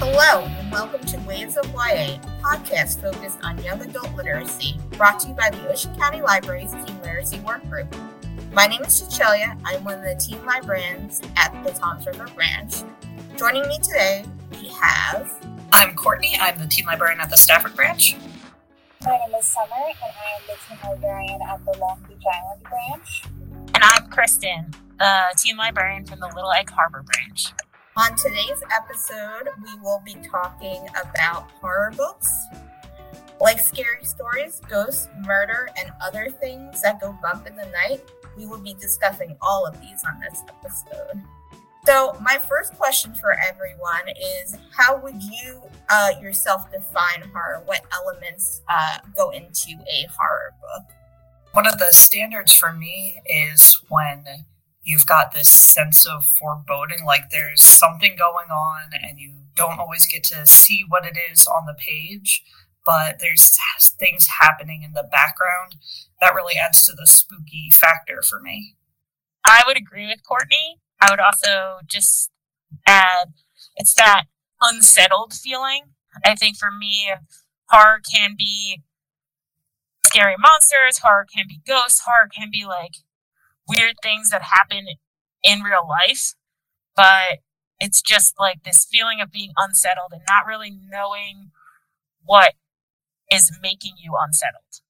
Hello, and welcome to Waves of YA, a podcast focused on young adult literacy, brought to you by the Ocean County Library's Teen Literacy Workgroup. My name is Cecilia. I'm one of the teen librarians at the Toms River Branch. Joining me today, we have. I'm Courtney. I'm the teen librarian at the Stafford Branch. My name is Summer, and I am the teen librarian at the Long Beach Island Branch. And I'm Kristen, the teen librarian from the Little Egg Harbor Branch. On today's episode, we will be talking about horror books. Like scary stories, ghosts, murder, and other things that go bump in the night, we will be discussing all of these on this episode. So, my first question for everyone is How would you uh, yourself define horror? What elements uh, go into a horror book? One of the standards for me is when you've got this sense of foreboding, like there's something going on and you don't always get to see what it is on the page, but there's things happening in the background that really adds to the spooky factor for me. I would agree with Courtney. I would also just add it's that unsettled feeling. I think for me, horror can be scary monsters, horror can be ghosts, horror can be like weird things that happen in real life, but it's just like this feeling of being unsettled and not really knowing what is making you unsettled.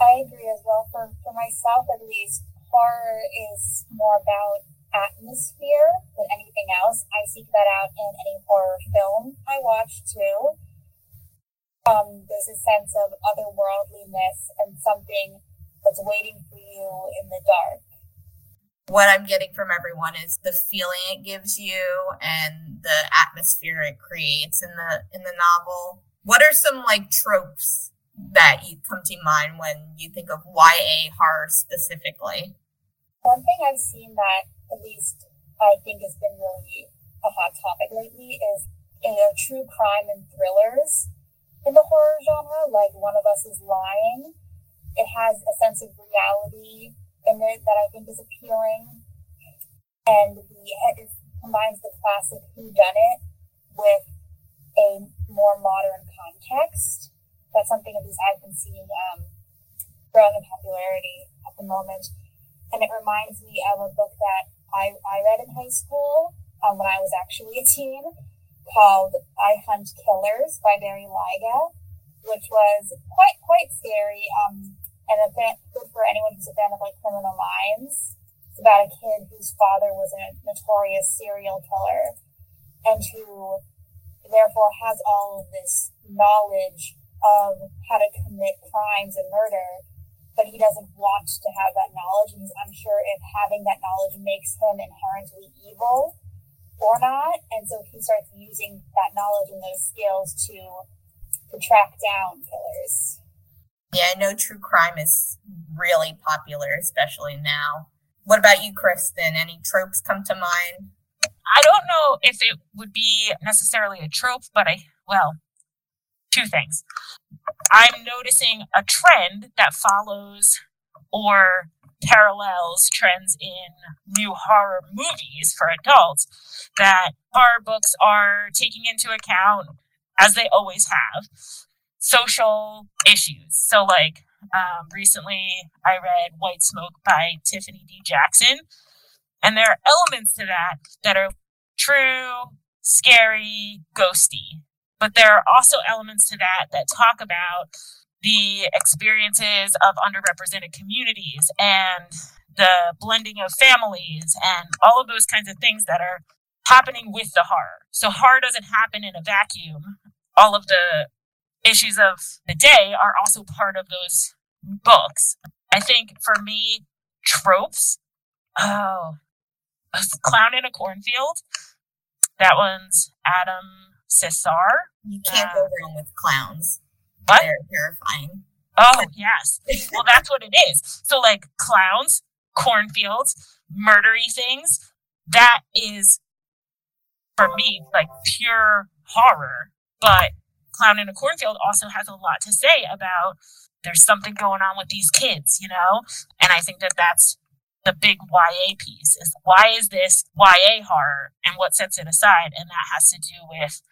I agree as well. For, for myself, at least, horror is more about atmosphere than anything else. I seek that out in any horror film I watch too. Um, there's a sense of otherworldliness and something that's waiting for you in the dark. What I'm getting from everyone is the feeling it gives you and the atmosphere it creates in the in the novel. What are some like tropes that you come to mind when you think of YA horror specifically? One thing I've seen that at least I think has been really a hot topic lately is you know, true crime and thrillers in the horror genre, like One of Us is Lying it has a sense of reality in it that I think is appealing. And the it combines the classic Who Done It with a more modern context. That's something these I've been seeing um, growing in popularity at the moment. And it reminds me of a book that I, I read in high school um, when I was actually a teen called I Hunt Killers by Barry Lyga, which was quite quite scary. Um, and a fan, good for anyone who's a fan of like Criminal Minds. It's about a kid whose father was a notorious serial killer, and who therefore has all of this knowledge of how to commit crimes and murder, but he doesn't want to have that knowledge, and he's unsure if having that knowledge makes him inherently evil or not, and so he starts using that knowledge and those skills to to track down killers. Yeah, I know true crime is really popular, especially now. What about you, Kristen? Any tropes come to mind? I don't know if it would be necessarily a trope, but I, well, two things. I'm noticing a trend that follows or parallels trends in new horror movies for adults that horror books are taking into account, as they always have, social issues. So, like, um, recently I read White Smoke by Tiffany D. Jackson, and there are elements to that that are true, scary, ghosty. But there are also elements to that that talk about the experiences of underrepresented communities and the blending of families and all of those kinds of things that are happening with the horror. So horror doesn't happen in a vacuum. All of the issues of the day are also part of those books. I think for me, tropes. Oh, a clown in a cornfield. That one's Adam Cesare. You can't go wrong um, with clowns. What? They're terrifying. Oh, oh yes. well, that's what it is. So like clowns, cornfields, murdery things. That is for me like pure horror. But Clown in a Cornfield also has a lot to say about there's something going on with these kids, you know? And I think that that's the big YA piece is why is this YA horror and what sets it aside? And that has to do with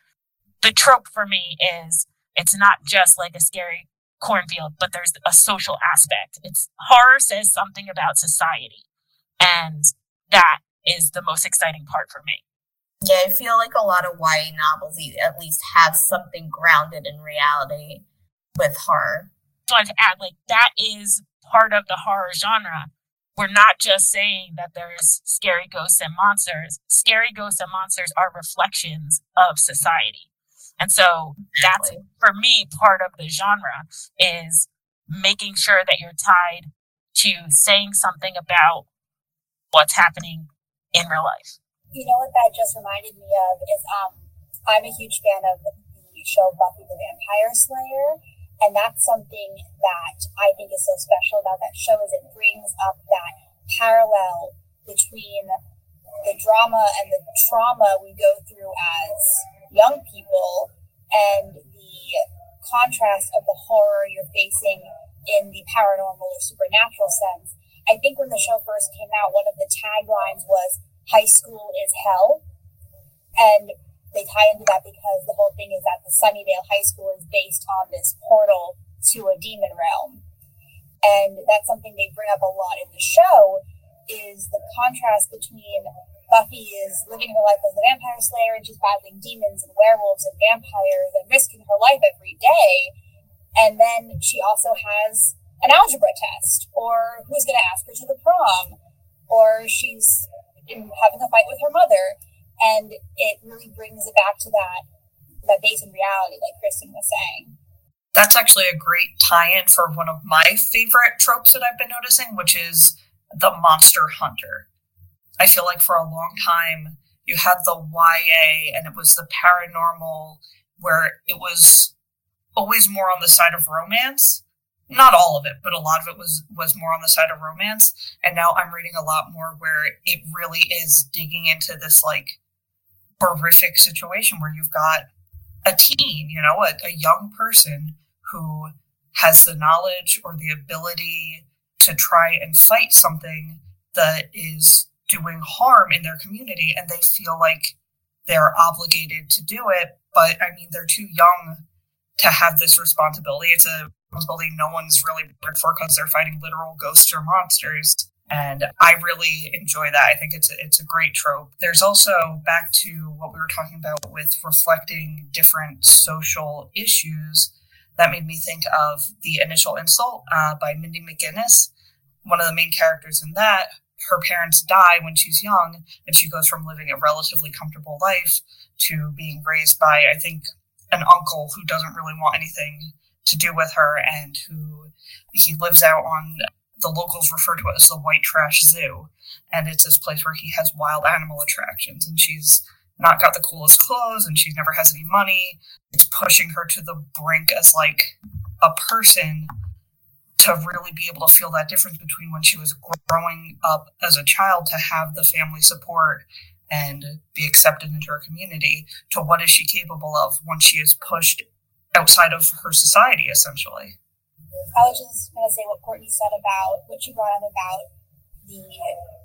the trope for me is it's not just like a scary cornfield, but there's a social aspect. It's horror says something about society. And that is the most exciting part for me. Yeah, I feel like a lot of YA novels at least have something grounded in reality with horror. So I've add like that is part of the horror genre. We're not just saying that there's scary ghosts and monsters. Scary ghosts and monsters are reflections of society. And so that's for me part of the genre is making sure that you're tied to saying something about what's happening in real life. You know what that just reminded me of is um I'm a huge fan of the show Buffy the Vampire Slayer. And that's something that I think is so special about that show is it brings up that parallel between the drama and the trauma we go through as young people and the contrast of the horror you're facing in the paranormal or supernatural sense. I think when the show first came out, one of the taglines was high school is hell. And they tie into that because the whole thing is that the Sunnydale High School is based on this portal to a demon realm. And that's something they bring up a lot in the show is the contrast between Buffy is living her life as a vampire slayer and she's battling demons and werewolves and vampires and risking her life every day. And then she also has an algebra test, or who's going to ask her to the prom, or she's having a fight with her mother and it really brings it back to that that base in reality, like Kristen was saying. That's actually a great tie-in for one of my favorite tropes that I've been noticing, which is the monster hunter. I feel like for a long time you had the YA and it was the paranormal where it was always more on the side of romance not all of it, but a lot of it was was more on the side of romance. And now I'm reading a lot more where it really is digging into this like horrific situation where you've got a teen, you know, a, a young person who has the knowledge or the ability to try and fight something that is doing harm in their community and they feel like they're obligated to do it but i mean they're too young to have this responsibility it's a responsibility no one's really prepared for because they're fighting literal ghosts or monsters and I really enjoy that. I think it's a, it's a great trope. There's also back to what we were talking about with reflecting different social issues. That made me think of the initial insult uh, by Mindy McGinnis. One of the main characters in that, her parents die when she's young, and she goes from living a relatively comfortable life to being raised by, I think, an uncle who doesn't really want anything to do with her and who he lives out on the locals refer to it as the white trash zoo. And it's this place where he has wild animal attractions. And she's not got the coolest clothes and she never has any money. It's pushing her to the brink as like a person to really be able to feel that difference between when she was growing up as a child to have the family support and be accepted into her community to what is she capable of when she is pushed outside of her society essentially. I was just going to say what Courtney said about what she brought up about the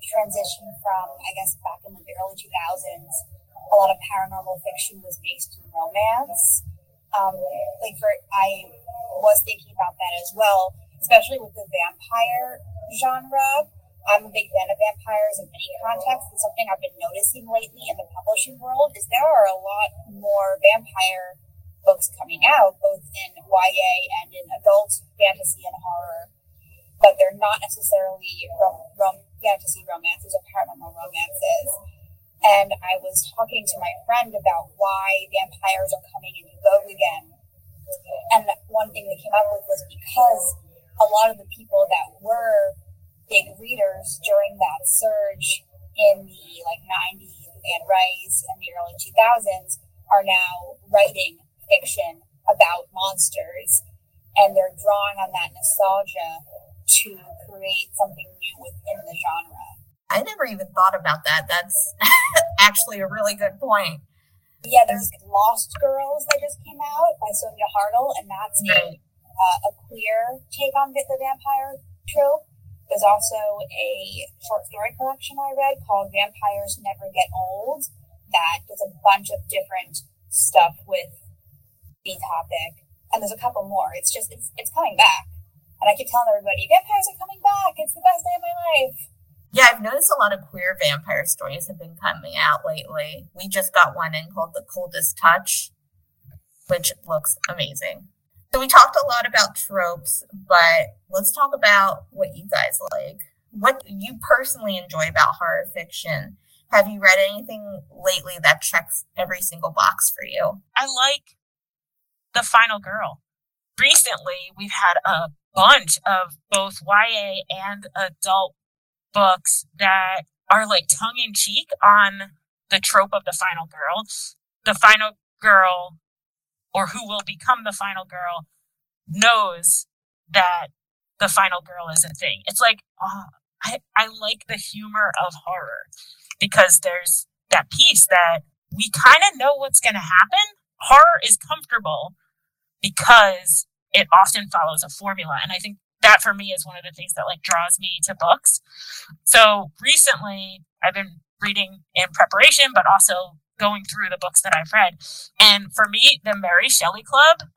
transition from, I guess, back in like the early 2000s, a lot of paranormal fiction was based in romance. Um, like for, I was thinking about that as well, especially with the vampire genre. I'm a big fan of vampires in many contexts, and something I've been noticing lately in the publishing world is there are a lot more vampire books coming out, both in YA and in adult fantasy and horror, but they're not necessarily rom- rom- fantasy romances or paranormal romances. And I was talking to my friend about why vampires are coming into vogue again. And one thing they came up with was because a lot of the people that were big readers during that surge in the like 90s with Anne Rice and the early 2000s are now writing fiction about monsters, and they're drawing on that nostalgia to create something new within the genre. I never even thought about that. That's actually a really good point. Yeah, there's Lost Girls that just came out by Sonia Hartl, and that's right. A, uh, a queer take on the vampire trope. There's also a short story collection I read called Vampires Never Get Old that does a bunch of different stuff with the topic. And there's a couple more. It's just, it's, it's coming back. And I keep telling everybody, vampires are coming back. It's the best day of my life. Yeah, I've noticed a lot of queer vampire stories have been coming out lately. We just got one in called The Coldest Touch, which looks amazing. So we talked a lot about tropes, but let's talk about what you guys like. What you personally enjoy about horror fiction. Have you read anything lately that checks every single box for you? I like The Final Girl. Recently, we've had a bunch of both YA and adult books that are like tongue in cheek on the trope of the final girl. The final girl or who will become the final girl knows that the final girl is a thing. It's like, oh, I, I like the humor of horror because there's that piece that we kind of know what's going to happen. Horror is comfortable because it often follows a formula. And I think that for me is one of the things that like draws me to books. So recently I've been reading in preparation, but also going through the books that I've read. And for me, the Mary Shelley Club,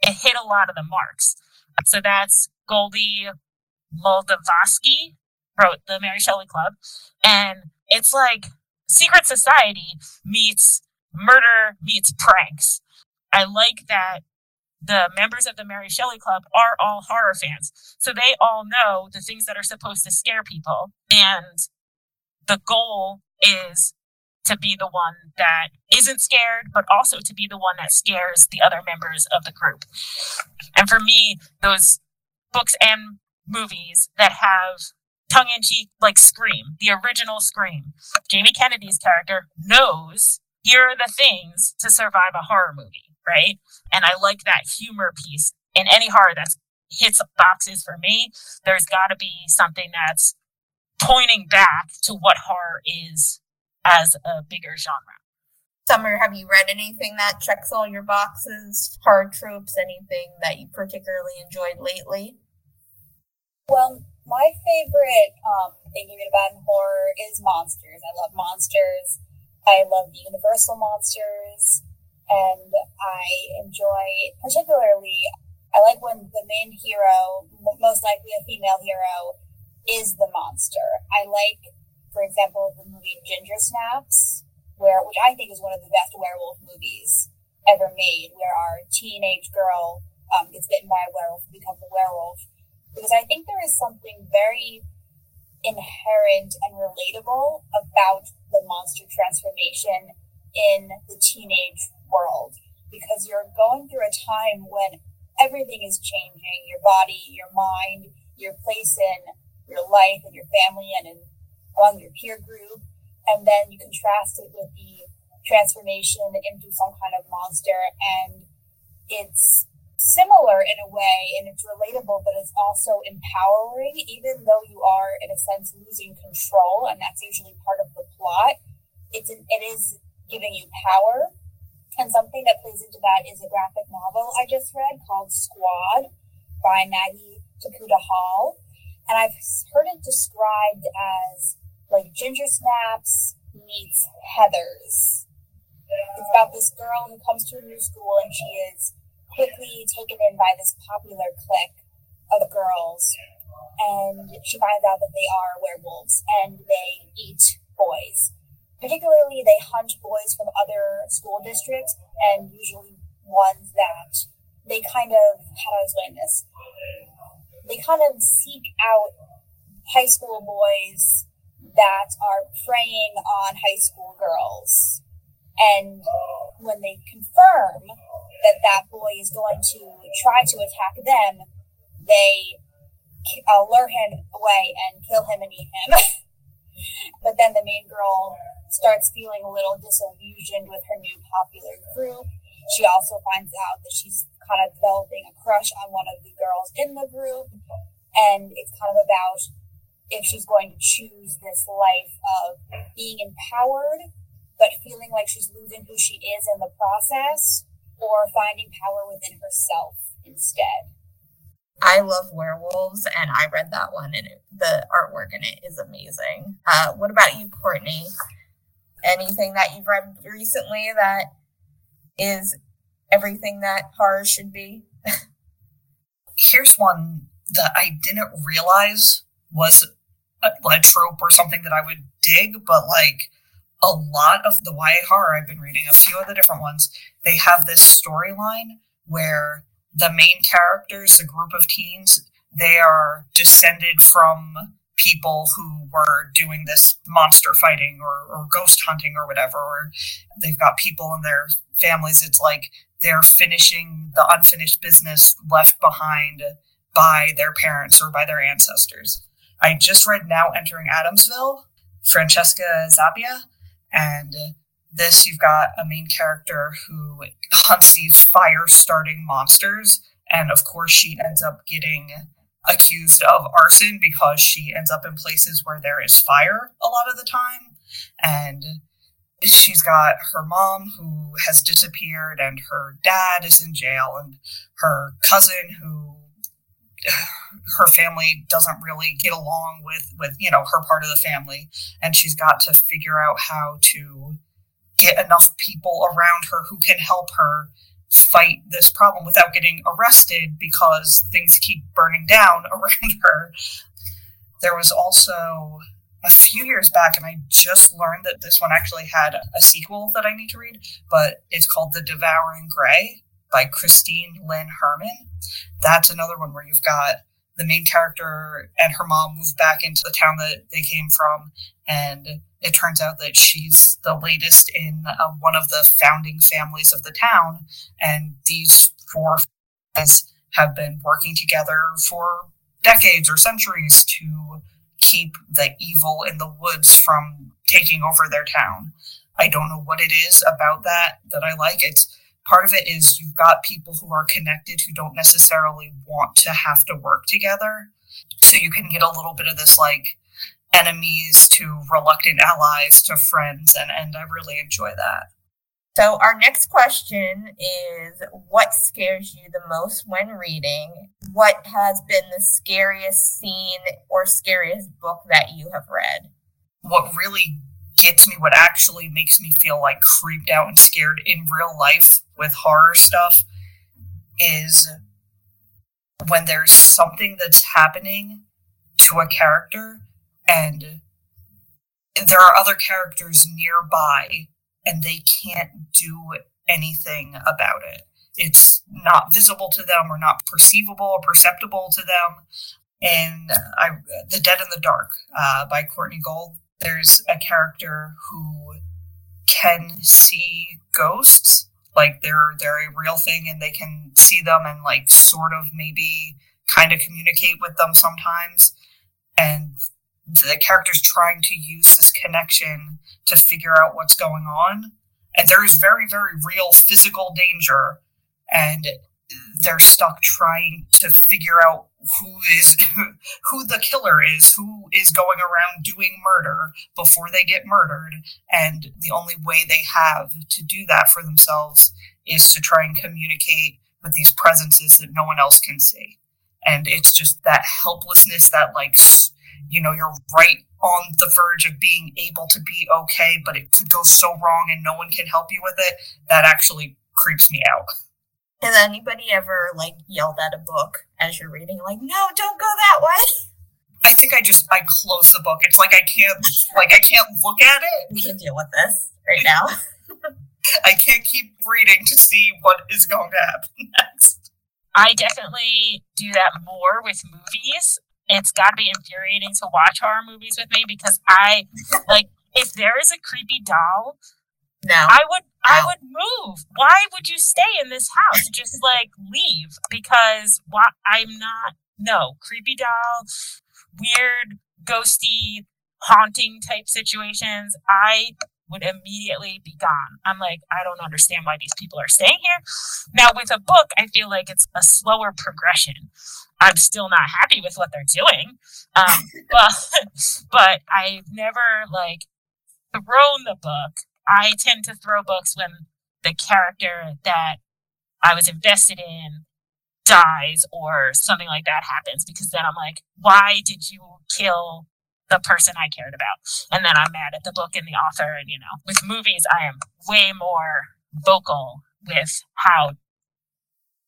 it hit a lot of the marks. So that's Goldie Moldavsky wrote the Mary Shelley Club. And it's like secret society meets murder meets pranks. I like that the members of the Mary Shelley Club are all horror fans. So they all know the things that are supposed to scare people. And the goal is to be the one that isn't scared, but also to be the one that scares the other members of the group. And for me, those books and movies that have tongue in cheek, like Scream, the original Scream, Jamie Kennedy's character knows here are the things to survive a horror movie, right? And I like that humor piece in any horror that hits boxes for me. There's got to be something that's pointing back to what horror is as a bigger genre. Summer, have you read anything that checks all your boxes? Horror tropes, anything that you particularly enjoyed lately? Well, my favorite um, thing to about in horror is monsters. I love monsters. I love the Universal monsters and I enjoy particularly. I like when the main hero, most likely a female hero, is the monster. I like, for example, the movie Ginger Snaps, where which I think is one of the best werewolf movies ever made, where our teenage girl um, gets bitten by a werewolf and becomes a werewolf. Because I think there is something very inherent and relatable about the monster transformation in the teenage world because you're going through a time when everything is changing your body, your mind, your place in your life and your family and in, among your peer group. And then you contrast it with the transformation into some kind of monster. And it's similar in a way and it's relatable, but it's also empowering, even though you are, in a sense, losing control. And that's usually part of the plot. It's an, it is giving you power and something that plays into that is a graphic novel I just read called Squad by Maggie Tokuda Hall. And I've heard it described as like Ginger Snaps meets Heathers. It's about this girl who comes to a new school and she is quickly taken in by this popular clique of girls. And she finds out that they are werewolves and they eat boys. Particularly, they hunt boys from other school districts and usually ones that they kind of, how do I explain this? They kind of seek out high school boys that are preying on high school girls. And when they confirm that that boy is going to try to attack them, they uh, lure him away and kill him and eat him. but then the main girl starts feeling a little disillusioned with her new popular group. She also finds out that she's kind of developing a crush on one of the girls in the group. And it's kind of about if she's going to choose this life of being empowered, but feeling like she's losing who she is in the process, or finding power within herself instead. I love werewolves, and I read that one, and it, the artwork in it is amazing. Uh, what about you, Courtney? Anything that you've read recently that is everything that horror should be? Here's one that I didn't realize was a, a trope or something that I would dig, but like a lot of the YA horror I've been reading, a few of the different ones, they have this storyline where the main characters, the group of teens, they are descended from people who were doing this monster fighting or, or ghost hunting or whatever, or they've got people in their families. It's like they're finishing the unfinished business left behind by their parents or by their ancestors. I just read Now Entering Adamsville, Francesca Zappia, and this you've got a main character who hunts these fire starting monsters and of course she ends up getting accused of arson because she ends up in places where there is fire a lot of the time and she's got her mom who has disappeared and her dad is in jail and her cousin who her family doesn't really get along with with you know her part of the family. And she's got to figure out how to get enough people around her who can help her fight this problem without getting arrested because things keep burning down around her. There was also a few years back and i just learned that this one actually had a sequel that i need to read but it's called the devouring gray by christine lynn herman. That's another one where you've got the main character and her mom move back into the town that they came from and it turns out that she's the latest in uh, one of the founding families of the town and these four families have been working together for decades or centuries to keep the evil in the woods from taking over their town. I don't know what it is about that that i like. It's part of it is you've got people who are connected who don't necessarily want to have to work together. So you can get a little bit of this like enemies to reluctant allies to friends, and, and I really enjoy that. So, our next question is What scares you the most when reading? What has been the scariest scene or scariest book that you have read? What really gets me, what actually makes me feel like creeped out and scared in real life with horror stuff is when there's something that's happening to a character and there are other characters nearby and they can't do anything about it. It's not visible to them or not perceivable or perceptible to them. And I, The Dead in the Dark uh, by Courtney Gould there's a character who can see ghosts like they're they're a real thing and they can see them and like sort of maybe kind of communicate with them sometimes. And the character's trying to use this connection to figure out what's going on. And there is very very real physical danger. And they're stuck trying to figure out who is who the killer is who is going around doing murder before they get murdered. And the only way they have to do that for themselves is to try and communicate with these presences that no one else can see. And it's just that helplessness that like you know you're right on the verge of being able to be okay but it could go so wrong and no one can help you with it that actually creeps me out has anybody ever like yelled at a book as you're reading, like, no, don't go that way? I think I just I close the book. It's like I can't like I can't look at it. We can deal with this right now. I can't keep reading to see what is going to happen next. I definitely do that more with movies. It's got to be infuriating to watch horror movies with me because I like if there is a creepy doll, no, I would I would move. Why would you stay in this house? Just like leave because why, I'm not. No, creepy doll, weird, ghosty, haunting type situations. I would immediately be gone. I'm like, I don't understand why these people are staying here. Now, with a book, I feel like it's a slower progression. I'm still not happy with what they're doing, um, but but I've never like thrown the book I tend to throw books when the character that I was invested in dies or something like that happens because then I'm like, why did you kill the person I cared about? And then I'm mad at the book and the author. And, you know, with movies, I am way more vocal with how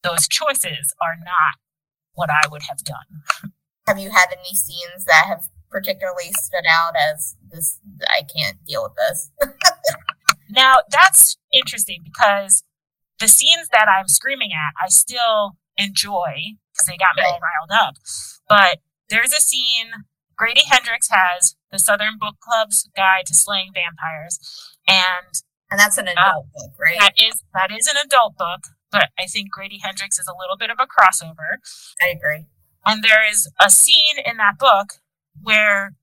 those choices are not what I would have done. Have you had any scenes that have particularly stood out as this? I can't deal with this. now, that's interesting because the scenes that I'm screaming at, I still enjoy because they got me all riled up. But there's a scene Grady Hendrix has the Southern Book Club's Guide to Slaying Vampires, and and that's an uh, adult uh, book, right? That is that is an adult book, but I think Grady Hendrix is a little bit of a crossover. I agree. And there is a scene in that book where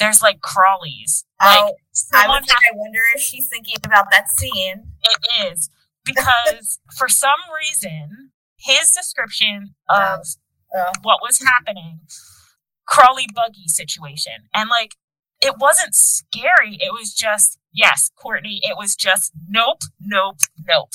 there's like crawlies. Oh, like I, was like, I wonder if she's thinking about that scene. It is because for some reason his description of uh, what was happening, crawly buggy situation, and like it wasn't scary. It was just yes, Courtney. It was just nope, nope, nope.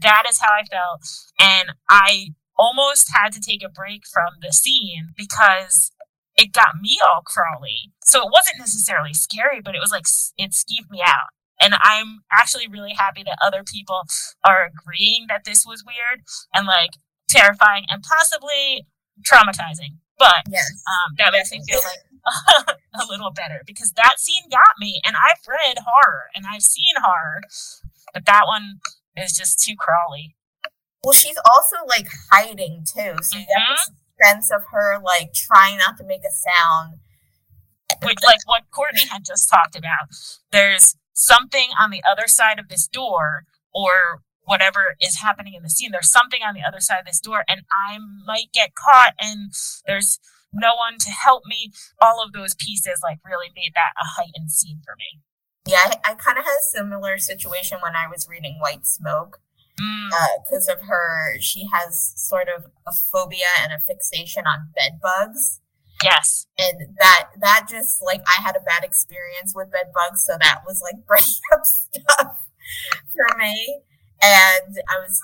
That is how I felt, and I almost had to take a break from the scene because it got me all crawly. So it wasn't necessarily scary, but it was like it skeeved me out. And I'm actually really happy that other people are agreeing that this was weird and like terrifying and possibly traumatizing. But yes, um, that makes me feel like a little better because that scene got me. And I've read horror and I've seen horror, but that one is just too crawly. Well, she's also like hiding too. So mm-hmm. get this sense of her like trying not to make a sound. Which, like what Courtney had just talked about. There's something on the other side of this door or whatever is happening in the scene. There's something on the other side of this door, and I might get caught, and there's no one to help me. All of those pieces like really made that a heightened scene for me. Yeah, I, I kind of had a similar situation when I was reading White Smoke because mm. uh, of her. She has sort of a phobia and a fixation on bed bugs. Yes. And that that just like I had a bad experience with bed bugs, so that was like breaking up stuff for me. And I was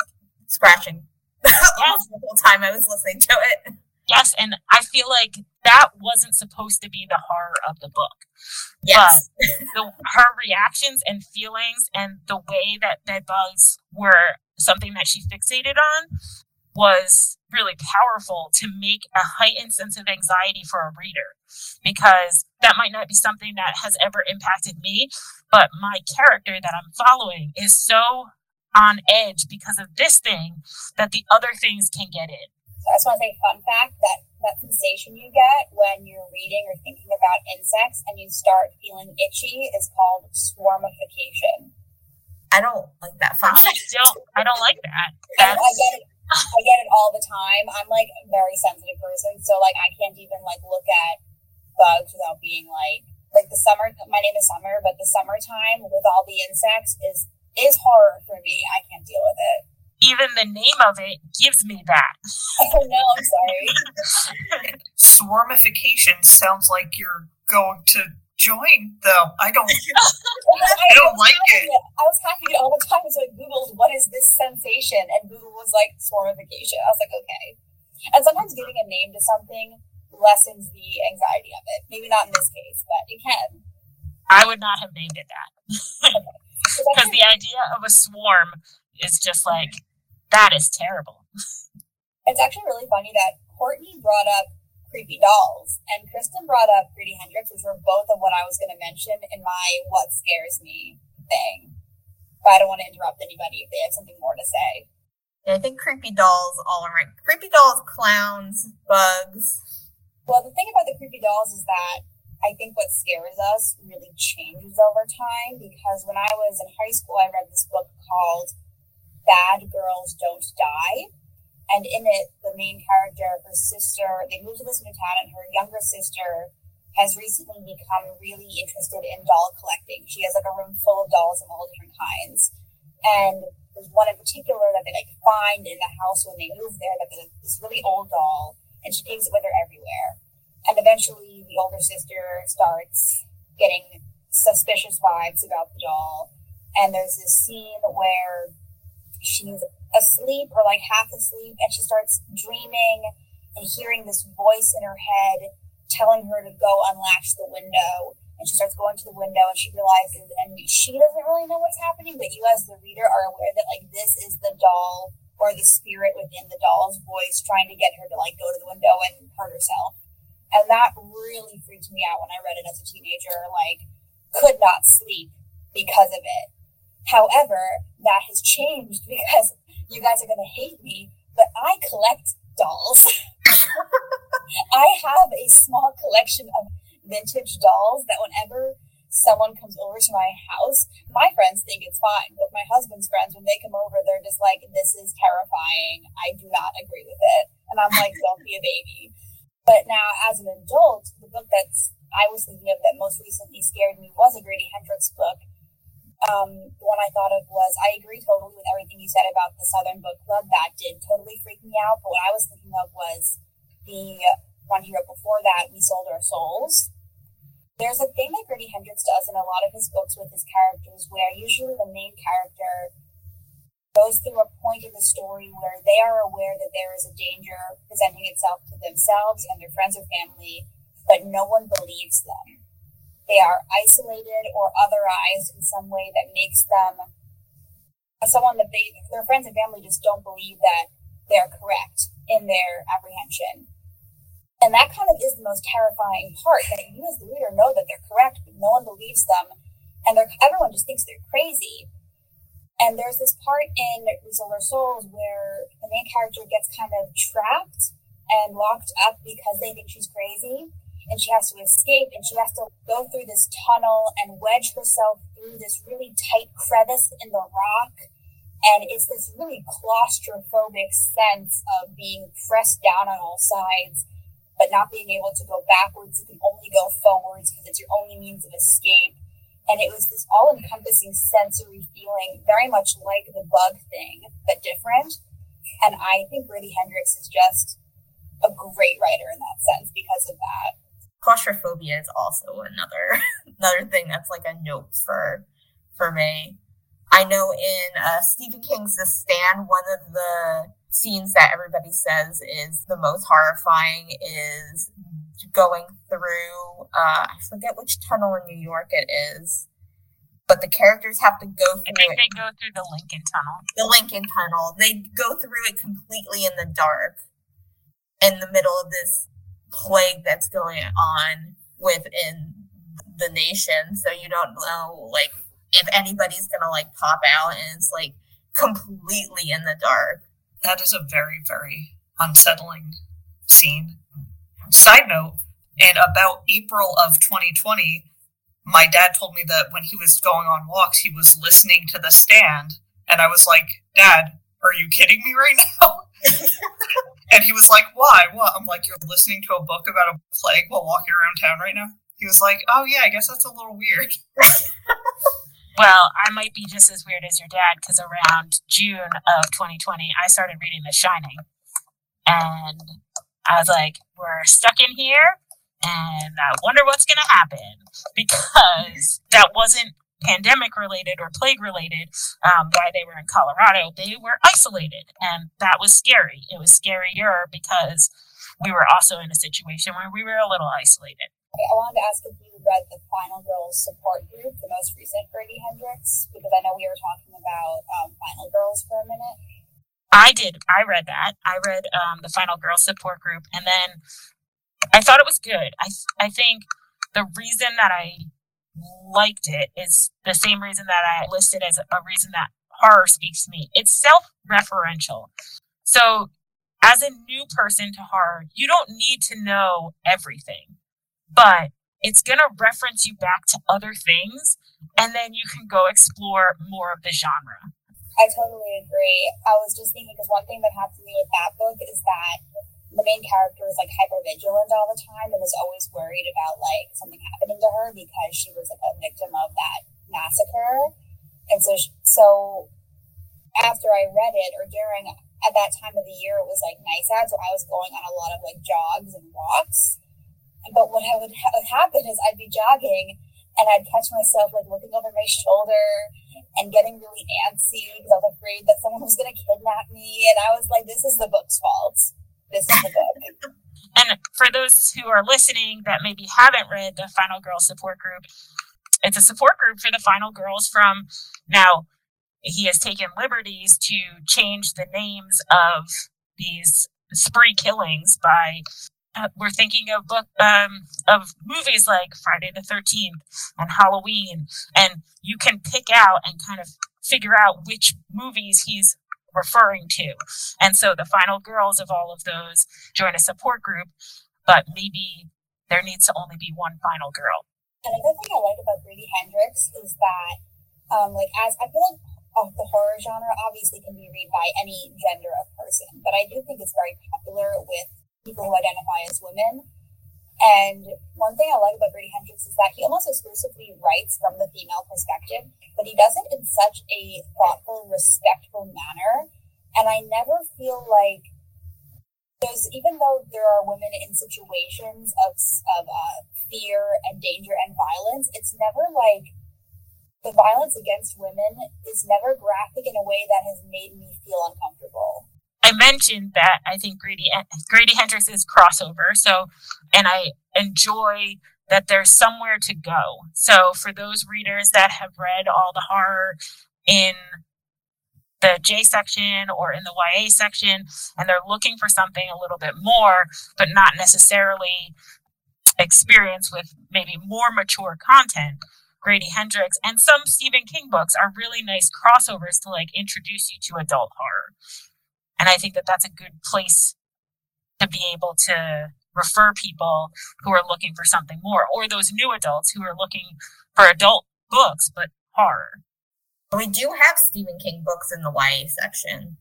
scratching yes. the whole time I was listening to it. Yes, and I feel like that wasn't supposed to be the horror of the book. Yes. But the, her reactions and feelings and the way that bed bugs were something that she fixated on was really powerful to make a heightened sense of anxiety for a reader because that might not be something that has ever impacted me, but my character that I'm following is so on edge because of this thing that the other things can get in. I just want to say fun fact that that sensation you get when you're reading or thinking about insects and you start feeling itchy is called swarmification. I don't like that fun. I don't. I don't like that. That's... I get it. I get it all the time. I'm like a very sensitive person, so like I can't even like look at bugs without being like like the summer. My name is Summer, but the summertime with all the insects is is horror for me. I can't deal with it. Even the name of it gives me that. oh no, I'm sorry. Swarmification sounds like you're going to join though. I don't I don't like it. I was happy all the time so I Googled what is this sensation and Google was like swarmification. I was like, okay. And sometimes giving a name to something lessens the anxiety of it. Maybe not in this case, but it can. I would not have named it that. Because the idea of a swarm is just like that is terrible. It's actually really funny that Courtney brought up creepy dolls. And Kristen brought up Grady Hendrix, which were both of what I was going to mention in my what scares me thing. But I don't want to interrupt anybody if they have something more to say. Yeah, I think creepy dolls all around. Creepy dolls, clowns, bugs. Well, the thing about the creepy dolls is that I think what scares us really changes over time because when I was in high school, I read this book called Bad Girls Don't Die and in it, the main character, her sister, they moved to this new town, and her younger sister has recently become really interested in doll collecting. She has like a room full of dolls of all different kinds. And there's one in particular that they like find in the house when they move there that is this really old doll, and she takes it with her everywhere. And eventually, the older sister starts getting suspicious vibes about the doll. And there's this scene where she's asleep or like half asleep and she starts dreaming and hearing this voice in her head telling her to go unlatch the window. And she starts going to the window and she realizes and she doesn't really know what's happening but you as the reader are aware that like this is the doll or the spirit within the doll's voice trying to get her to like go to the window and hurt herself. And that really freaked me out when i read it as a teenager like could not sleep because of it. However that has changed because you guys are going to hate me, but I collect dolls. I have a small collection of vintage dolls that whenever someone comes over to my house, my friends think it's fine, but my husband's friends, when they come over, they're just like, this is terrifying. I do not agree with it. And I'm like, don't be a baby. But now, as an adult, the book that's I was thinking of that most recently scared me was a Grady Hendrix book um, the one I thought of was I agree totally with everything you said about the Southern Book Club. That did totally freak me out. But what I was thinking of was the one he wrote before that, We Sold Our Souls. There's a thing that Grady Hendrix does in a lot of his books with his characters where usually the main character goes through a point in the story where they are aware that there is a danger presenting itself to themselves and their friends or family, but no one believes them they are isolated or otherized in some way that makes them someone that they their friends and family just don't believe that they're correct in their apprehension. And that kind of is the most terrifying part that you as the reader know that they're correct, but no one believes them. And everyone just thinks they're crazy. And there's this part in We Sold Souls where the main character gets kind of trapped and locked up because they think she's crazy and she has to escape and she has to go through this tunnel and wedge herself through this really tight crevice in the rock. And it's this really claustrophobic sense of being pressed down on all sides but not being able to go backwards. You can only go forwards because it's your only means of escape. And it was this all-encompassing sensory feeling very much like the bug thing but different. And i think Grady Hendrix is just a great writer in that sense because of that claustrophobia is also another another thing that's like a note for for me. I know in uh, Stephen King's The Stand, one of the scenes that everybody says is the most horrifying is going through uh, I forget which tunnel in New York it is, but the characters have to go through. I think it. they go through the Lincoln Tunnel. The Lincoln Tunnel. They go through it completely in the dark, in the middle of this plague that's going on within the nation. So you don't know like if anybody's gonna like pop out and it's like completely in the dark. That is a very, very unsettling scene. Side note, in about April of 2020, my dad told me that when he was going on walks, he was listening to the stand. And I was like, Dad, are you kidding me right now? And he was like, Why? What? I'm like, You're listening to a book about a plague while walking around town right now? He was like, Oh, yeah, I guess that's a little weird. well, I might be just as weird as your dad because around June of 2020, I started reading The Shining. And I was like, We're stuck in here and I wonder what's going to happen because that wasn't pandemic related or plague related um, why they were in colorado they were isolated and that was scary. It was scarier because we were also in a situation where we were a little isolated. I wanted to ask if you read the final girls support group the most recent Grady Hendrix because i know we were talking about um, final girls for a minute. I did. I read that. I read um, the final girls support group and then i thought it was good. I, I think the reason that i liked it is the same reason that I listed as a reason that horror speaks to me. It's self referential. So, as a new person to horror, you don't need to know everything, but it's going to reference you back to other things, and then you can go explore more of the genre. I totally agree. I was just thinking because one thing that happened to me with that book is that the main character is like hyper vigilant all the time and is always worried about like something happening to her because she was like a victim of that massacre. And so, so after I read it or during at that time of the year, it was like nice out. So I was going on a lot of like jogs and walks. But what would ha- happen is I'd be jogging and I'd catch myself like looking over my shoulder and getting really antsy because I was afraid that someone was going to kidnap me. And I was like, this is the book's fault. This is the book. and for those who are listening that maybe haven't read the Final Girl support group, it's a support group for the Final Girls from now. He has taken liberties to change the names of these spree killings by uh, we're thinking of book um, of movies like Friday the Thirteenth and Halloween, and you can pick out and kind of figure out which movies he's referring to. And so the final girls of all of those join a support group, but maybe there needs to only be one final girl. Another thing I like about Grady Hendrix is that, um, like, as I feel like uh, the horror genre obviously can be read by any gender of person, but I do think it's very popular with people who identify as women. And one thing I like about Grady Hendrix is that he almost exclusively writes from the female perspective, but he does it in such a thoughtful, respectful manner. And I never feel like there's, even though there are women in situations of, of uh, fear and danger and violence, it's never like the violence against women is never graphic in a way that has made me feel uncomfortable. I mentioned that I think Grady Grady Hendrix is crossover. So, and I enjoy that there's somewhere to go. So, for those readers that have read all the horror in the J section or in the YA section, and they're looking for something a little bit more, but not necessarily experience with maybe more mature content. Grady Hendrix and some Stephen King books are really nice crossovers to like introduce you to adult horror. And I think that that's a good place to be able to refer people who are looking for something more, or those new adults who are looking for adult books, but horror. We do have Stephen King books in the YA section.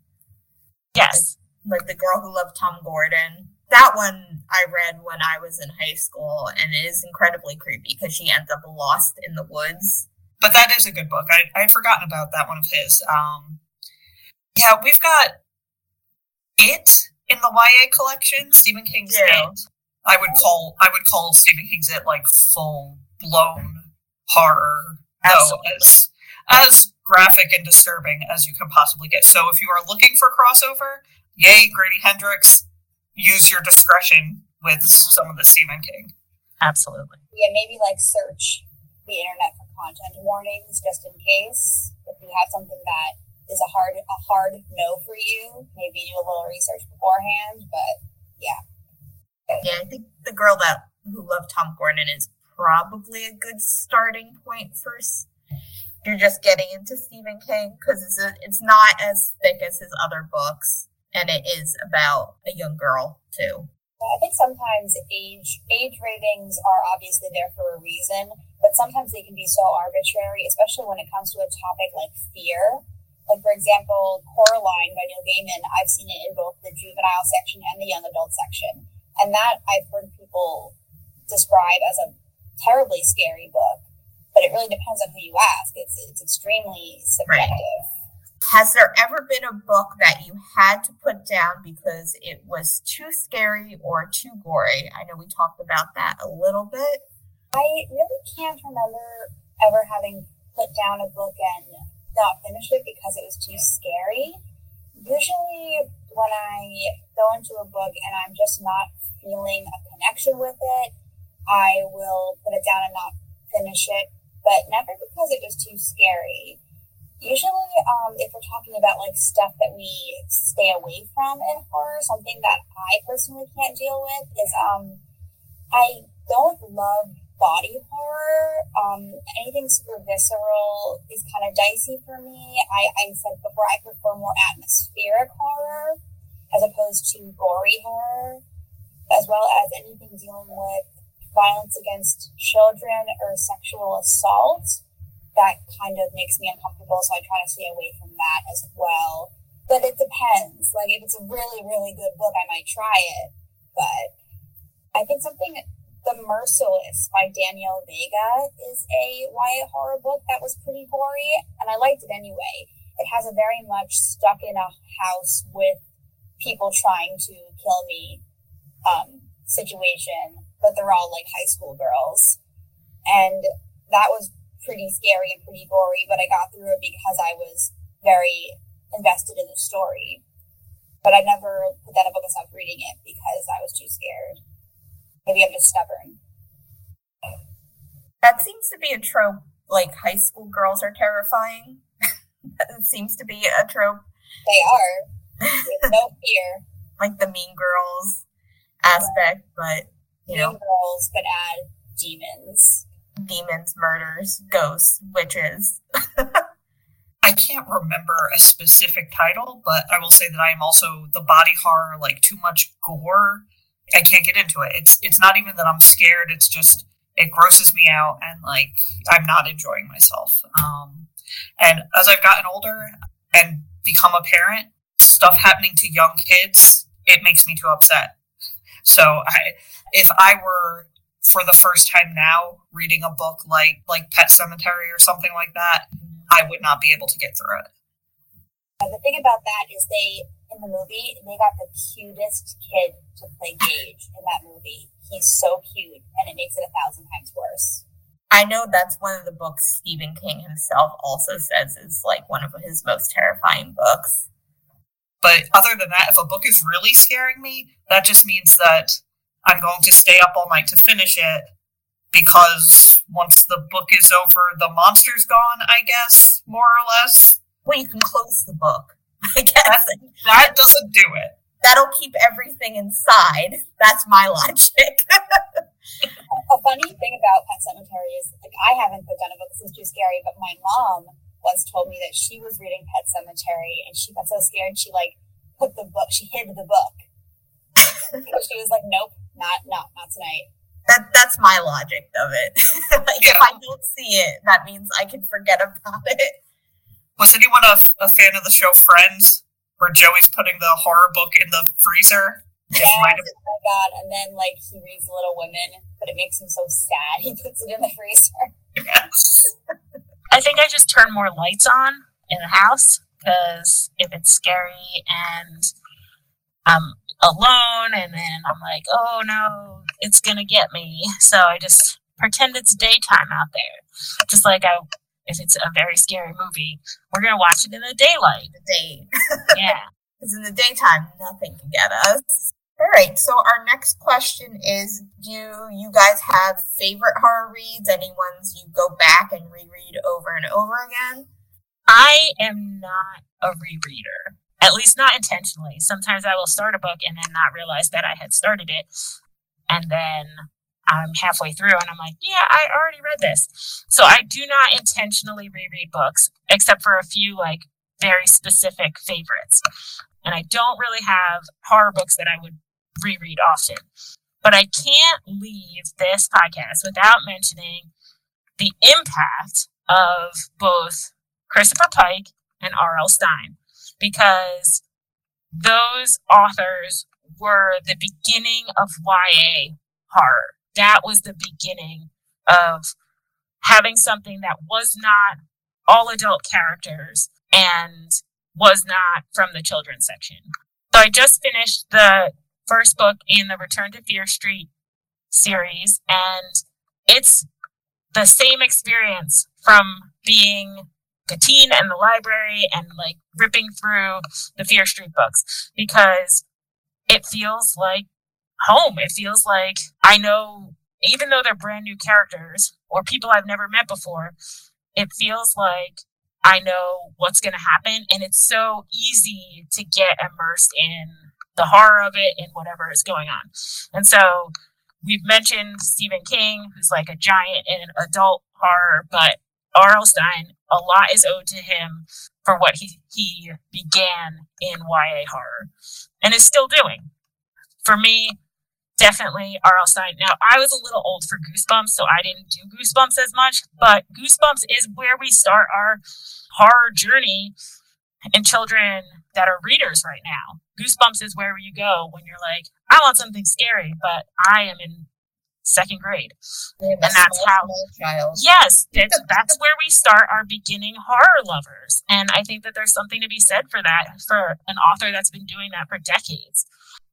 Yes. Like, like The Girl Who Loved Tom Gordon. That one I read when I was in high school, and it is incredibly creepy because she ends up lost in the woods. But that is a good book. I, I'd forgotten about that one of his. Um, yeah, we've got it in the YA collection, Stephen King's yeah. It. I would call I would call Stephen King's It like full blown horror, though as as graphic and disturbing as you can possibly get. So if you are looking for crossover, yay, Grady Hendrix, use your discretion with mm-hmm. some of the Stephen King. Absolutely. Yeah, maybe like search the internet for content warnings just in case if you have something that is a hard a hard no for you. Maybe do a little research beforehand, but yeah. Yeah, I think the girl that who loved Tom Gordon is probably a good starting point first. You're just getting into Stephen King because it's a, it's not as thick as his other books, and it is about a young girl too. I think sometimes age age ratings are obviously there for a reason, but sometimes they can be so arbitrary, especially when it comes to a topic like fear like for example, Coraline by Neil Gaiman, I've seen it in both the juvenile section and the young adult section, and that I've heard people describe as a terribly scary book. But it really depends on who you ask. It's it's extremely subjective. Right. Has there ever been a book that you had to put down because it was too scary or too gory? I know we talked about that a little bit. I really can't remember ever having put down a book and not finish it because it was too scary. Usually, when I go into a book and I'm just not feeling a connection with it, I will put it down and not finish it, but never because it was too scary. Usually, um, if we're talking about like stuff that we stay away from in horror, something that I personally can't deal with is um, I don't love body horror. Um, anything super visceral is kind of dicey for me. I, I said before I prefer more atmospheric horror as opposed to gory horror, as well as anything dealing with violence against children or sexual assault. That kind of makes me uncomfortable, so I try to stay away from that as well. But it depends. Like, if it's a really, really good book, I might try it. But I think something the Merciless by Danielle Vega is a YA horror book that was pretty gory, and I liked it anyway. It has a very much stuck in a house with people trying to kill me um, situation, but they're all like high school girls. And that was pretty scary and pretty gory, but I got through it because I was very invested in the story. But I never put down a book and stopped reading it because I was too scared. Maybe I'm just stubborn. That seems to be a trope. Like high school girls are terrifying. it seems to be a trope. They are. No fear. like the mean girls aspect, but you mean know, girls, but add demons. demons, murders, ghosts, witches. I can't remember a specific title, but I will say that I am also the body horror, like too much gore. I can't get into it. It's it's not even that I'm scared. It's just it grosses me out, and like I'm not enjoying myself. Um, and as I've gotten older and become a parent, stuff happening to young kids, it makes me too upset. So I, if I were for the first time now reading a book like like Pet Sematary or something like that, I would not be able to get through it. The thing about that is they in the movie they got the cutest kid to play Gage in that movie. He's so cute, and it makes it a thousand times worse. I know that's one of the books Stephen King himself also says is like one of his most terrifying books. But other than that, if a book is really scaring me, that just means that I'm going to stay up all night to finish it because once the book is over, the monster's gone, I guess, more or less. Well, you can close the book, I guess. That doesn't do it. That'll keep everything inside. That's my logic. A funny thing about Pet Sematary is like I haven't put down a book this is too scary, but my mom once told me that she was reading Pet Sematary and she got so scared she like put the book she hid the book. she was like, Nope, not not not tonight. that that's my logic of it. like if I don't see it, that means I can forget about it. Was anyone a, a fan of the show Friends, where Joey's putting the horror book in the freezer? It Yes, oh my god. And then like he reads Little Women, but it makes him so sad he puts it in the freezer. yes. I think I just turn more lights on in the house because if it's scary and I'm alone and then I'm like, oh no, it's gonna get me. So I just pretend it's daytime out there. Just like I, if it's a very scary movie, we're gonna watch it in the daylight. The day, Yeah. because in the daytime, nothing can get us. All right. So our next question is: Do you guys have favorite horror reads? Any ones you go back and reread over and over again? I am not a rereader, at least not intentionally. Sometimes I will start a book and then not realize that I had started it. And then I'm halfway through and I'm like, yeah, I already read this. So I do not intentionally reread books, except for a few like very specific favorites. And I don't really have horror books that I would reread often. But I can't leave this podcast without mentioning the impact of both Christopher Pike and R.L. Stine because those authors were the beginning of YA horror. That was the beginning of having something that was not all adult characters and was not from the children's section. So I just finished the first book in the Return to Fear Street series, and it's the same experience from being a teen in the library and like ripping through the Fear Street books because it feels like home. It feels like I know, even though they're brand new characters or people I've never met before, it feels like I know what's going to happen. And it's so easy to get immersed in the horror of it and whatever is going on. And so we've mentioned Stephen King, who's like a giant in adult horror, but R.L. Stine, a lot is owed to him for what he, he began in YA horror and is still doing. For me, definitely R.L. Stine. Now, I was a little old for Goosebumps, so I didn't do Goosebumps as much, but Goosebumps is where we start our horror journey in children that are readers right now. Goosebumps is where you go when you're like, I want something scary, but I am in second grade. And that's how- child. Yes, that's, that's where we start our beginning horror lovers. And I think that there's something to be said for that, for an author that's been doing that for decades,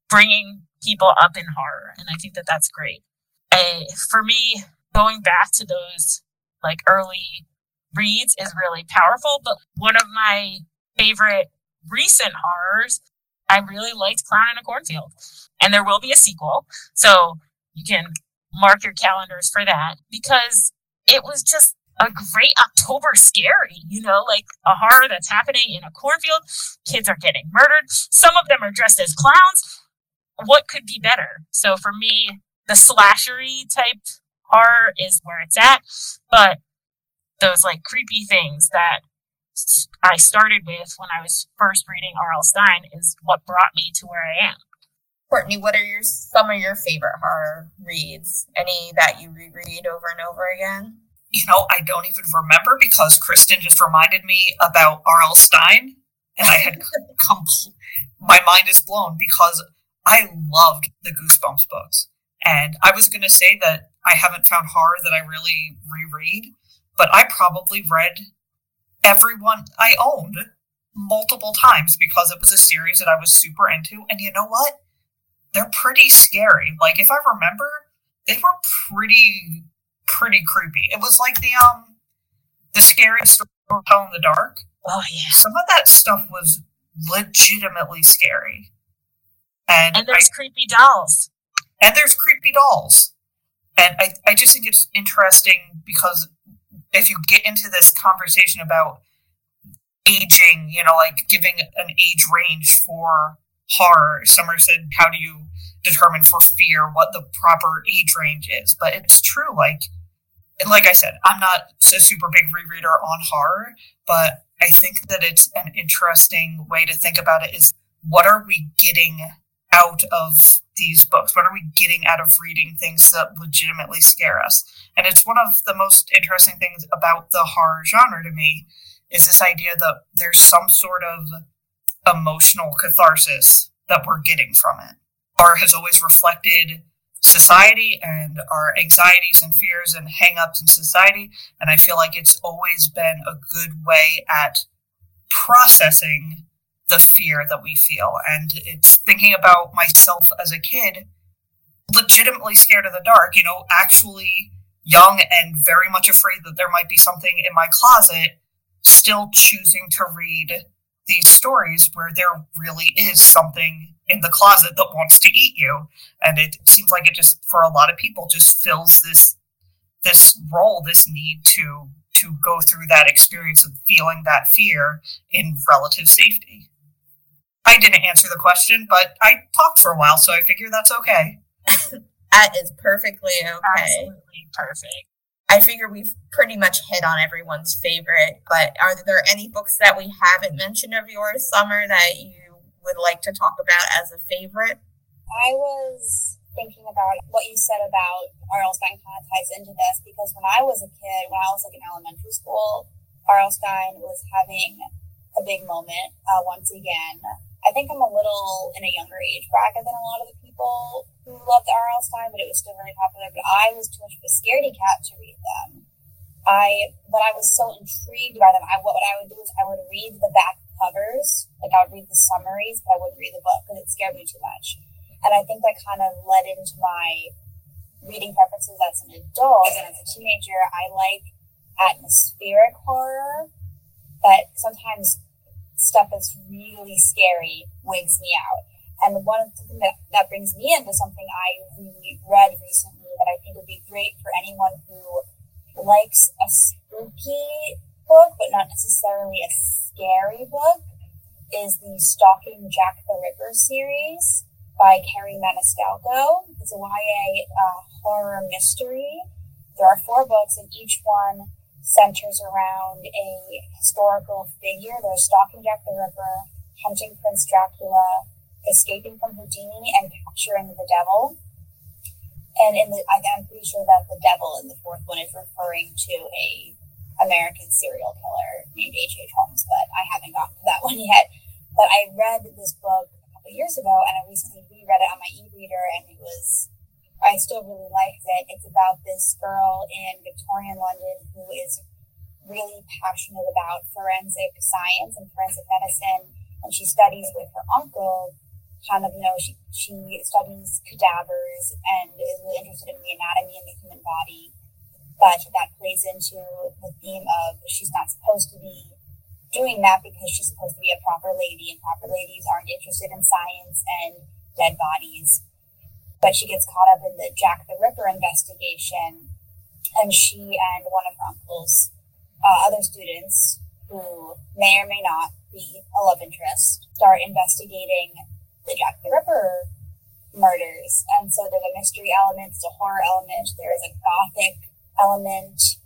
bringing people up in horror. And I think that that's great. Uh, for me, going back to those like early reads is really powerful. But one of my favorite recent horrors, I really liked Clown in a Cornfield. And there will be a sequel. So you can mark your calendars for that because it was just a great October scary, you know, like a horror that's happening in a cornfield. Kids are getting murdered. Some of them are dressed as clowns. What could be better? So for me, the slashery type horror is where it's at. But those like creepy things that I started with when I was first reading R.L. Stine is what brought me to where I am. Courtney, what are your some of your favorite horror reads? Any that you reread over and over again? You know, I don't even remember because Kristen just reminded me about R.L. Stine, and I had compl- my mind is blown because I loved the Goosebumps books, and I was going to say that I haven't found horror that I really reread, but I probably read everyone I owned multiple times because it was a series that I was super into. And you know what? They're pretty scary. Like if I remember, they were pretty pretty creepy. It was like the um the scary story tell in the dark. Oh yeah. Some of that stuff was legitimately scary. And, and there's I, creepy dolls. And there's creepy dolls. And I, I just think it's interesting because if you get into this conversation about aging, you know, like giving an age range for horror, Summer said, how do you determine for fear what the proper age range is? But it's true, like, like I said, I'm not a super big rereader on horror, but I think that it's an interesting way to think about it is what are we getting out of these books? What are we getting out of reading things that legitimately scare us? And it's one of the most interesting things about the horror genre to me is this idea that there's some sort of emotional catharsis that we're getting from it. Horror has always reflected society and our anxieties and fears and hangups in society. And I feel like it's always been a good way at processing the fear that we feel. And it's thinking about myself as a kid, legitimately scared of the dark, you know, actually young and very much afraid that there might be something in my closet, still choosing to read these stories where there really is something in the closet that wants to eat you. And it seems like it just, for a lot of people, just fills this this role, this need to to go through that experience of feeling that fear in relative safety. I didn't answer the question, but I talked for a while, so I figure that's okay. that is perfectly okay. Absolutely perfect. I figure we've pretty much hit on everyone's favorite, but are there any books that we haven't mentioned of yours, Summer, that you would like to talk about as a favorite? I was thinking about what you said about R.L. Stine kind of ties into this because when I was a kid, when I was like in elementary school, R.L. Stine was having a big moment uh, once again I think I'm a little in a younger age bracket than a lot of the people who loved R.L. Stine, but it was still really popular. But I was too much of a scaredy cat to read them. I, but I was so intrigued by them. I, what, what I would do is I would read the back covers, like I would read the summaries, but I wouldn't read the book because it scared me too much. And I think that kind of led into my reading preferences as an adult and as a teenager. I like atmospheric horror, but sometimes stuff that's really scary wigs me out. And one things that, that brings me into something I read recently that I think would be great for anyone who likes a spooky book, but not necessarily a scary book, is the Stalking Jack the Ripper series by Kerri Maniscalco. It's a YA uh, horror mystery. There are four books, and each one centers around a historical figure. There's stalking Jack the Ripper, hunting Prince Dracula, escaping from Houdini, and capturing the devil. And in the, I'm pretty sure that the devil in the fourth one is referring to a American serial killer named H. H. Holmes, but I haven't gotten to that one yet. But I read this book a couple years ago, and I recently reread it on my e-reader, and it was I still really liked it. It's about this girl in Victorian London who is really passionate about forensic science and forensic medicine, and she studies with her uncle. Kind of, you know, she she studies cadavers and is really interested in the anatomy and the human body. but that plays into the theme of she's not supposed to be doing that because she's supposed to be a proper lady, and proper ladies aren't interested in science and dead bodies. But she gets caught up in the Jack the Ripper investigation, and she and one of her uncle's uh, other students, who may or may not be a love interest, start investigating the Jack the Ripper murders. And so there's a mystery element, there's a horror element, there is a gothic element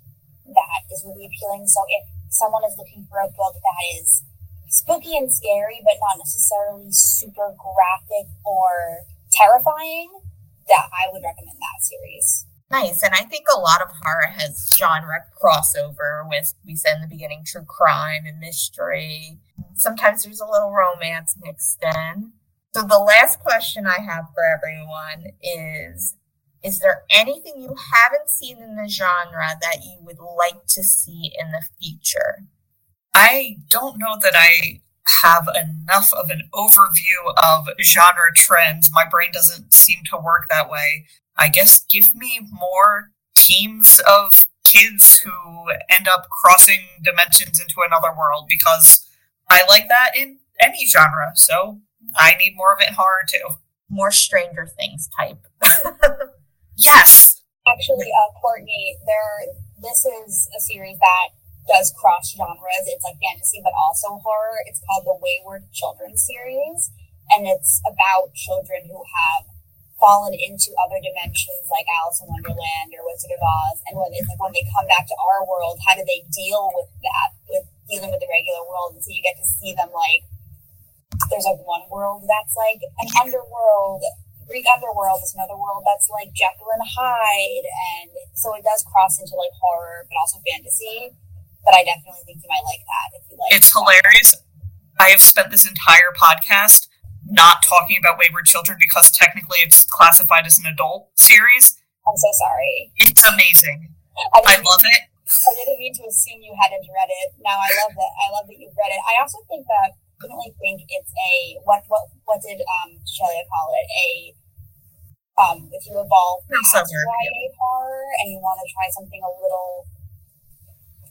that is really appealing. So if someone is looking for a book that is spooky and scary, but not necessarily super graphic or terrifying, that I would recommend that series. Nice. And I think a lot of horror has genre crossover with, we said in the beginning, true crime and mystery. Sometimes there's a little romance mixed in. So the last question I have for everyone is Is there anything you haven't seen in the genre that you would like to see in the future? I don't know that I have enough of an overview of genre trends. My brain doesn't seem to work that way. I guess give me more teams of kids who end up crossing dimensions into another world because I like that in any genre. So I need more of it horror too. More Stranger Things type. yes. Actually, uh, Courtney, there. This is a series that does cross genres. It's like fantasy, but also horror. It's called the Wayward Children series, and it's about children who have fallen into other dimensions like Alice in Wonderland or Wizard of Oz. And when, like when they come back to our world, how do they deal with that, with dealing with the regular world? And so you get to see them like there's like one world that's like an underworld. Greek underworld is another world that's like Jekyll and Hyde, and so it does cross into like horror, but also fantasy. But I definitely think you might like that if you like. It's hilarious. I have spent this entire podcast not talking about Wayward Children because technically it's classified as an adult series. I'm so sorry. It's amazing. I, I love it. I didn't mean to assume you hadn't read it. Now I love that. I love that you've read it. I also think that I definitely think it's a what what what did um Shelia call it a um if you evolve past YA horror and you want to try something a little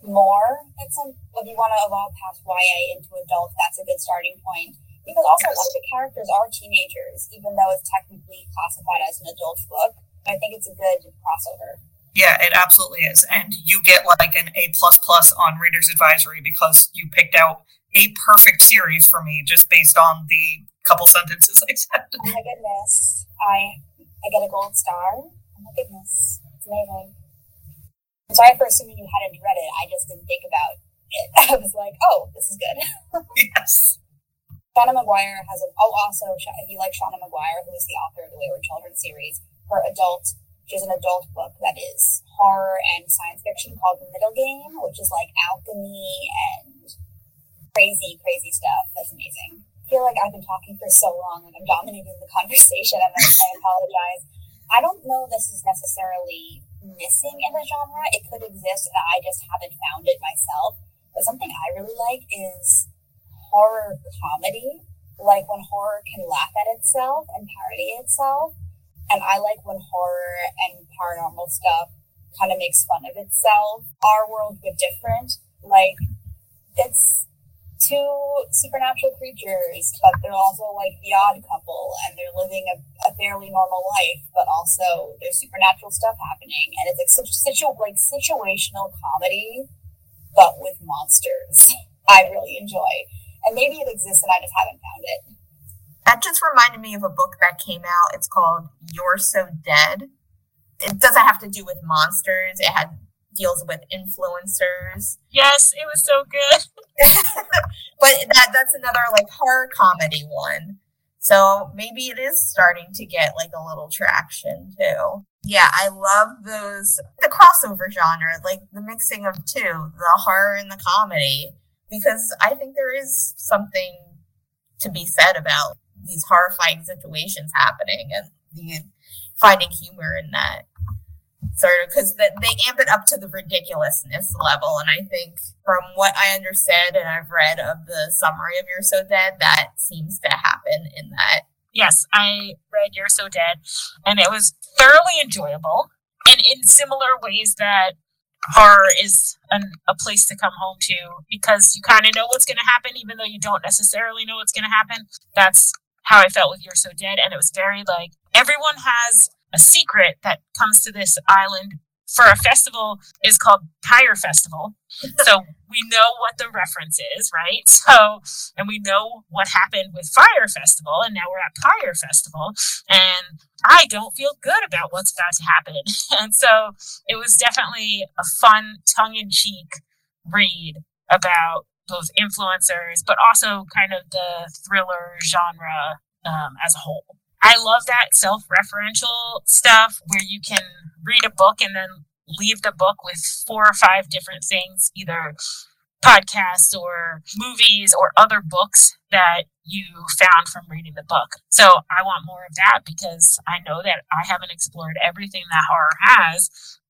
more that's some if you want to evolve past YA into adult that's a good starting point because also a lot of the characters are teenagers even though it's technically classified as an adult book I think it's a good crossover. Yeah, it absolutely is. And you get like an A plus plus on Reader's Advisory because you picked out a perfect series for me just based on the couple sentences I said. Oh my goodness. I I get a gold star. Oh my goodness. It's amazing. I'm sorry for assuming you hadn't read it. I just didn't think about it. I was like, oh, this is good. yes. Seanan McGuire has a, oh, also, if you like Seanan McGuire, who is the author of the Wayward Children series, her adult, she has an adult book that is horror and science fiction called Middlegame, which is like alchemy and crazy, crazy stuff. That's amazing. I feel like I've been talking for so long and I'm dominating the conversation and I apologize. I don't know this is necessarily missing in the genre. It could exist and I just haven't found it myself. But something I really like is horror comedy. Like when horror can laugh at itself and parody itself. And I like when horror and paranormal stuff kind of makes fun of itself. Our world but different. Like it's two supernatural creatures, but they're also like the odd couple and they're living a, a fairly normal life, but also there's supernatural stuff happening. And it's like such situ- like situational comedy, but with monsters. I really enjoy. And maybe it exists and I just haven't found it. That just reminded me of a book that came out. It's called You're So Dead. It doesn't have to do with monsters. It had deals with influencers. Yes, it was so good. but that that's another like horror comedy one. So maybe it is starting to get like a little traction too. Yeah, I love those the crossover genre, like the mixing of two, the horror and the comedy, because I think there is something to be said about these horrifying situations happening and the finding humor in that sort of because they amp it up to the ridiculousness level. And I think from what I understand and I've read of the summary of You're So Dead, that seems to happen in that. Yes, I read You're So Dead, and it was thoroughly enjoyable. And in similar ways that horror is an, a place to come home to because you kind of know what's going to happen, even though you don't necessarily know what's going to happen. That's how I felt with You're So Dead. And it was very like everyone has a secret that comes to this island for a festival is called Pyre Festival. so we know what the reference is, right? So, and we know what happened with Fyre Festival, and now we're at Pyre Festival, and I don't feel good about what's about to happen. And so it was definitely a fun, tongue in cheek read about both influencers, but also kind of the thriller genre um, as a whole. I love that self referential stuff where you can read a book and then leave the book with four or five different things, either podcasts or movies or other books that you found from reading the book. So I want more of that because I know that I haven't explored everything that horror has.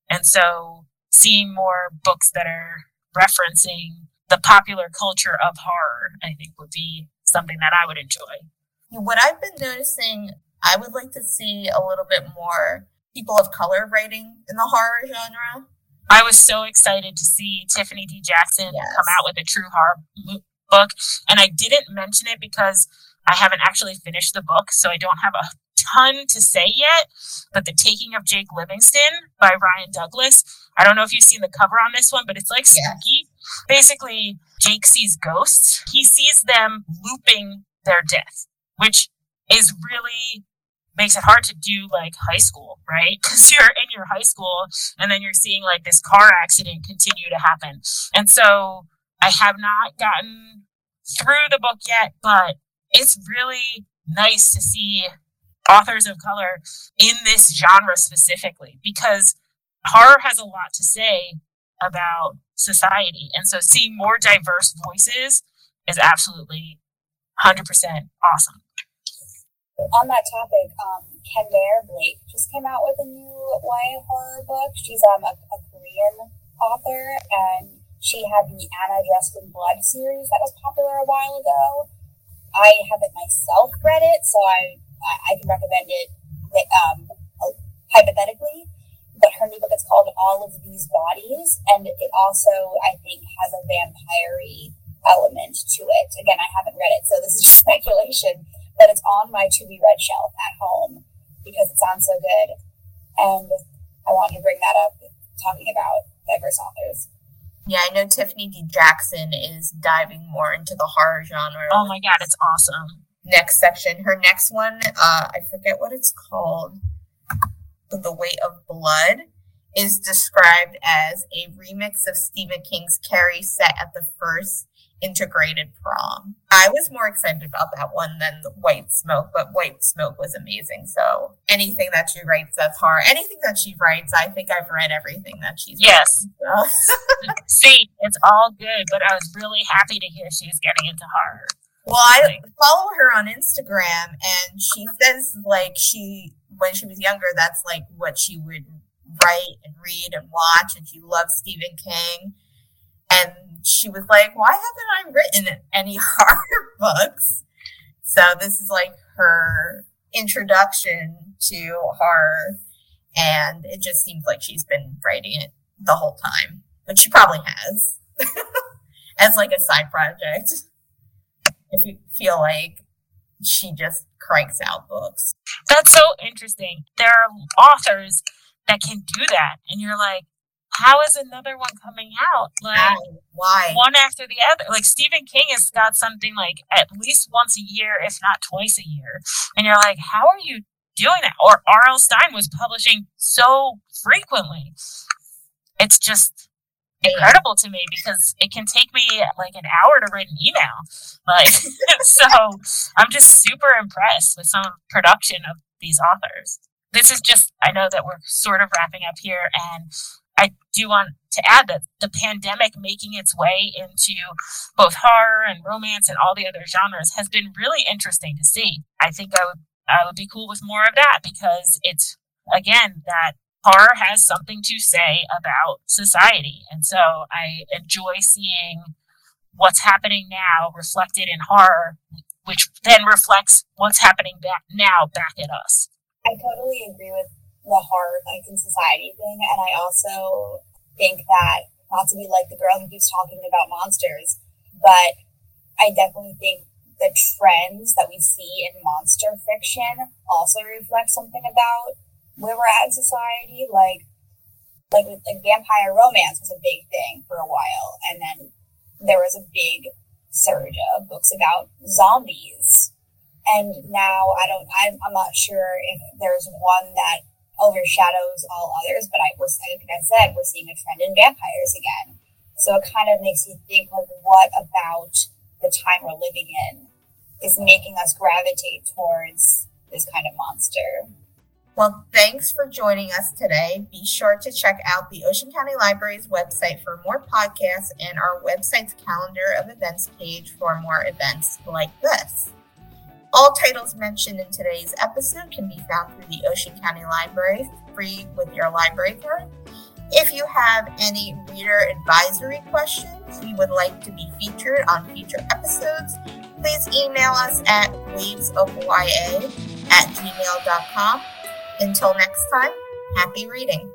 And so seeing more books that are referencing the popular culture of horror, I think would be something that I would enjoy. What I've been noticing, I would like to see a little bit more people of color writing in the horror genre. I was so excited to see Tiffany D. Jackson yes. come out with a true horror book. And I didn't mention it because I haven't actually finished the book, so I don't have a ton to say yet. But The Taking of Jake Livingston by Ryan Douglass. I don't know if you've seen the cover on this one, but it's like spooky. Yeah. Basically, Jake sees ghosts. He sees them looping their death, which is really makes it hard to do like high school, right? Because you're in your high school and then you're seeing like this car accident continue to happen. And so I have not gotten through the book yet, but it's really nice to see authors of color in this genre specifically because horror has a lot to say about society. And so seeing more diverse voices is absolutely 100% awesome on that topic, um, Kendare Blake just came out with a new YA horror book. She's um, a, a Korean author, and she had the Anna Dressed in Blood series that was popular a while ago. I haven't myself read it, so I I, I can recommend it um, hypothetically. But her new book is called All of These Bodies, and it also I think has a vampire element to it. Again, I haven't read it, so this is just speculation but it's on my to be read shelf at home because it sounds so good. And I wanted to bring that up talking about diverse authors. Yeah, I know Tiffany D. Jackson is diving more into the horror genre. Oh my god, it's awesome. Next section. Her next one, uh, I forget what it's called. The Weight of Blood is described as a remix of Stephen King's Carrie set at the first integrated prom. I was more excited about that one than White Smoke, but White Smoke was amazing. So anything that she writes that's horror, anything that she writes, I think I've read everything that she's yes. Written, so. See, it's all good, but I was really happy to hear she's getting into horror. Well, I follow her on Instagram, and she says like she when she was younger, that's like what she would write and read and watch, and she loves Stephen King and she was like, Why haven't I written any horror books? So this is like her introduction to horror. And it just seems like she's been writing it the whole time, but she probably has as like a side project. If you feel like she just cranks out books. That's so interesting. There are authors that can do that. And you're like, how is another one coming out? Like why? One after the other. Like Stephen King has got something like at least once a year, if not twice a year. And you're like, how are you doing that? Or R.L. Stine was publishing so frequently. It's just incredible to me because it can take me like an hour to write an email. Like so I'm just super impressed with some production of these authors. This is just I know that we're sort of wrapping up here and I do want to add that the pandemic making its way into both horror and romance and all the other genres has been really interesting to see. I think I would I would be cool with more of that because it's again that horror has something to say about society. And so I enjoy seeing what's happening now reflected in horror, which then reflects what's happening back now back at us. I totally agree with the horror like in society thing and i also think that, not to be like the girl who keeps talking about monsters, but I definitely think the trends that we see in monster fiction also reflect something about where we're at in society. Like, like, like vampire romance was a big thing for a while, and then there was a big surge of books about zombies. And now I don't, I'm, I'm not sure if there's one that overshadows all others, but I was, like I said, we're seeing a trend in vampires again. So it kind of makes you think like, what about the time we're living in is making us gravitate towards this kind of monster. Well, thanks for joining us today. Be sure to check out the Ocean County Library's website for more podcasts and our website's calendar of events page for more events like this. All titles mentioned in today's episode can be found through the Ocean County Library free with your library card. If you have any reader advisory questions you would like to be featured on future episodes, please email us at wavesofya at gmail.com. Until next time, happy reading.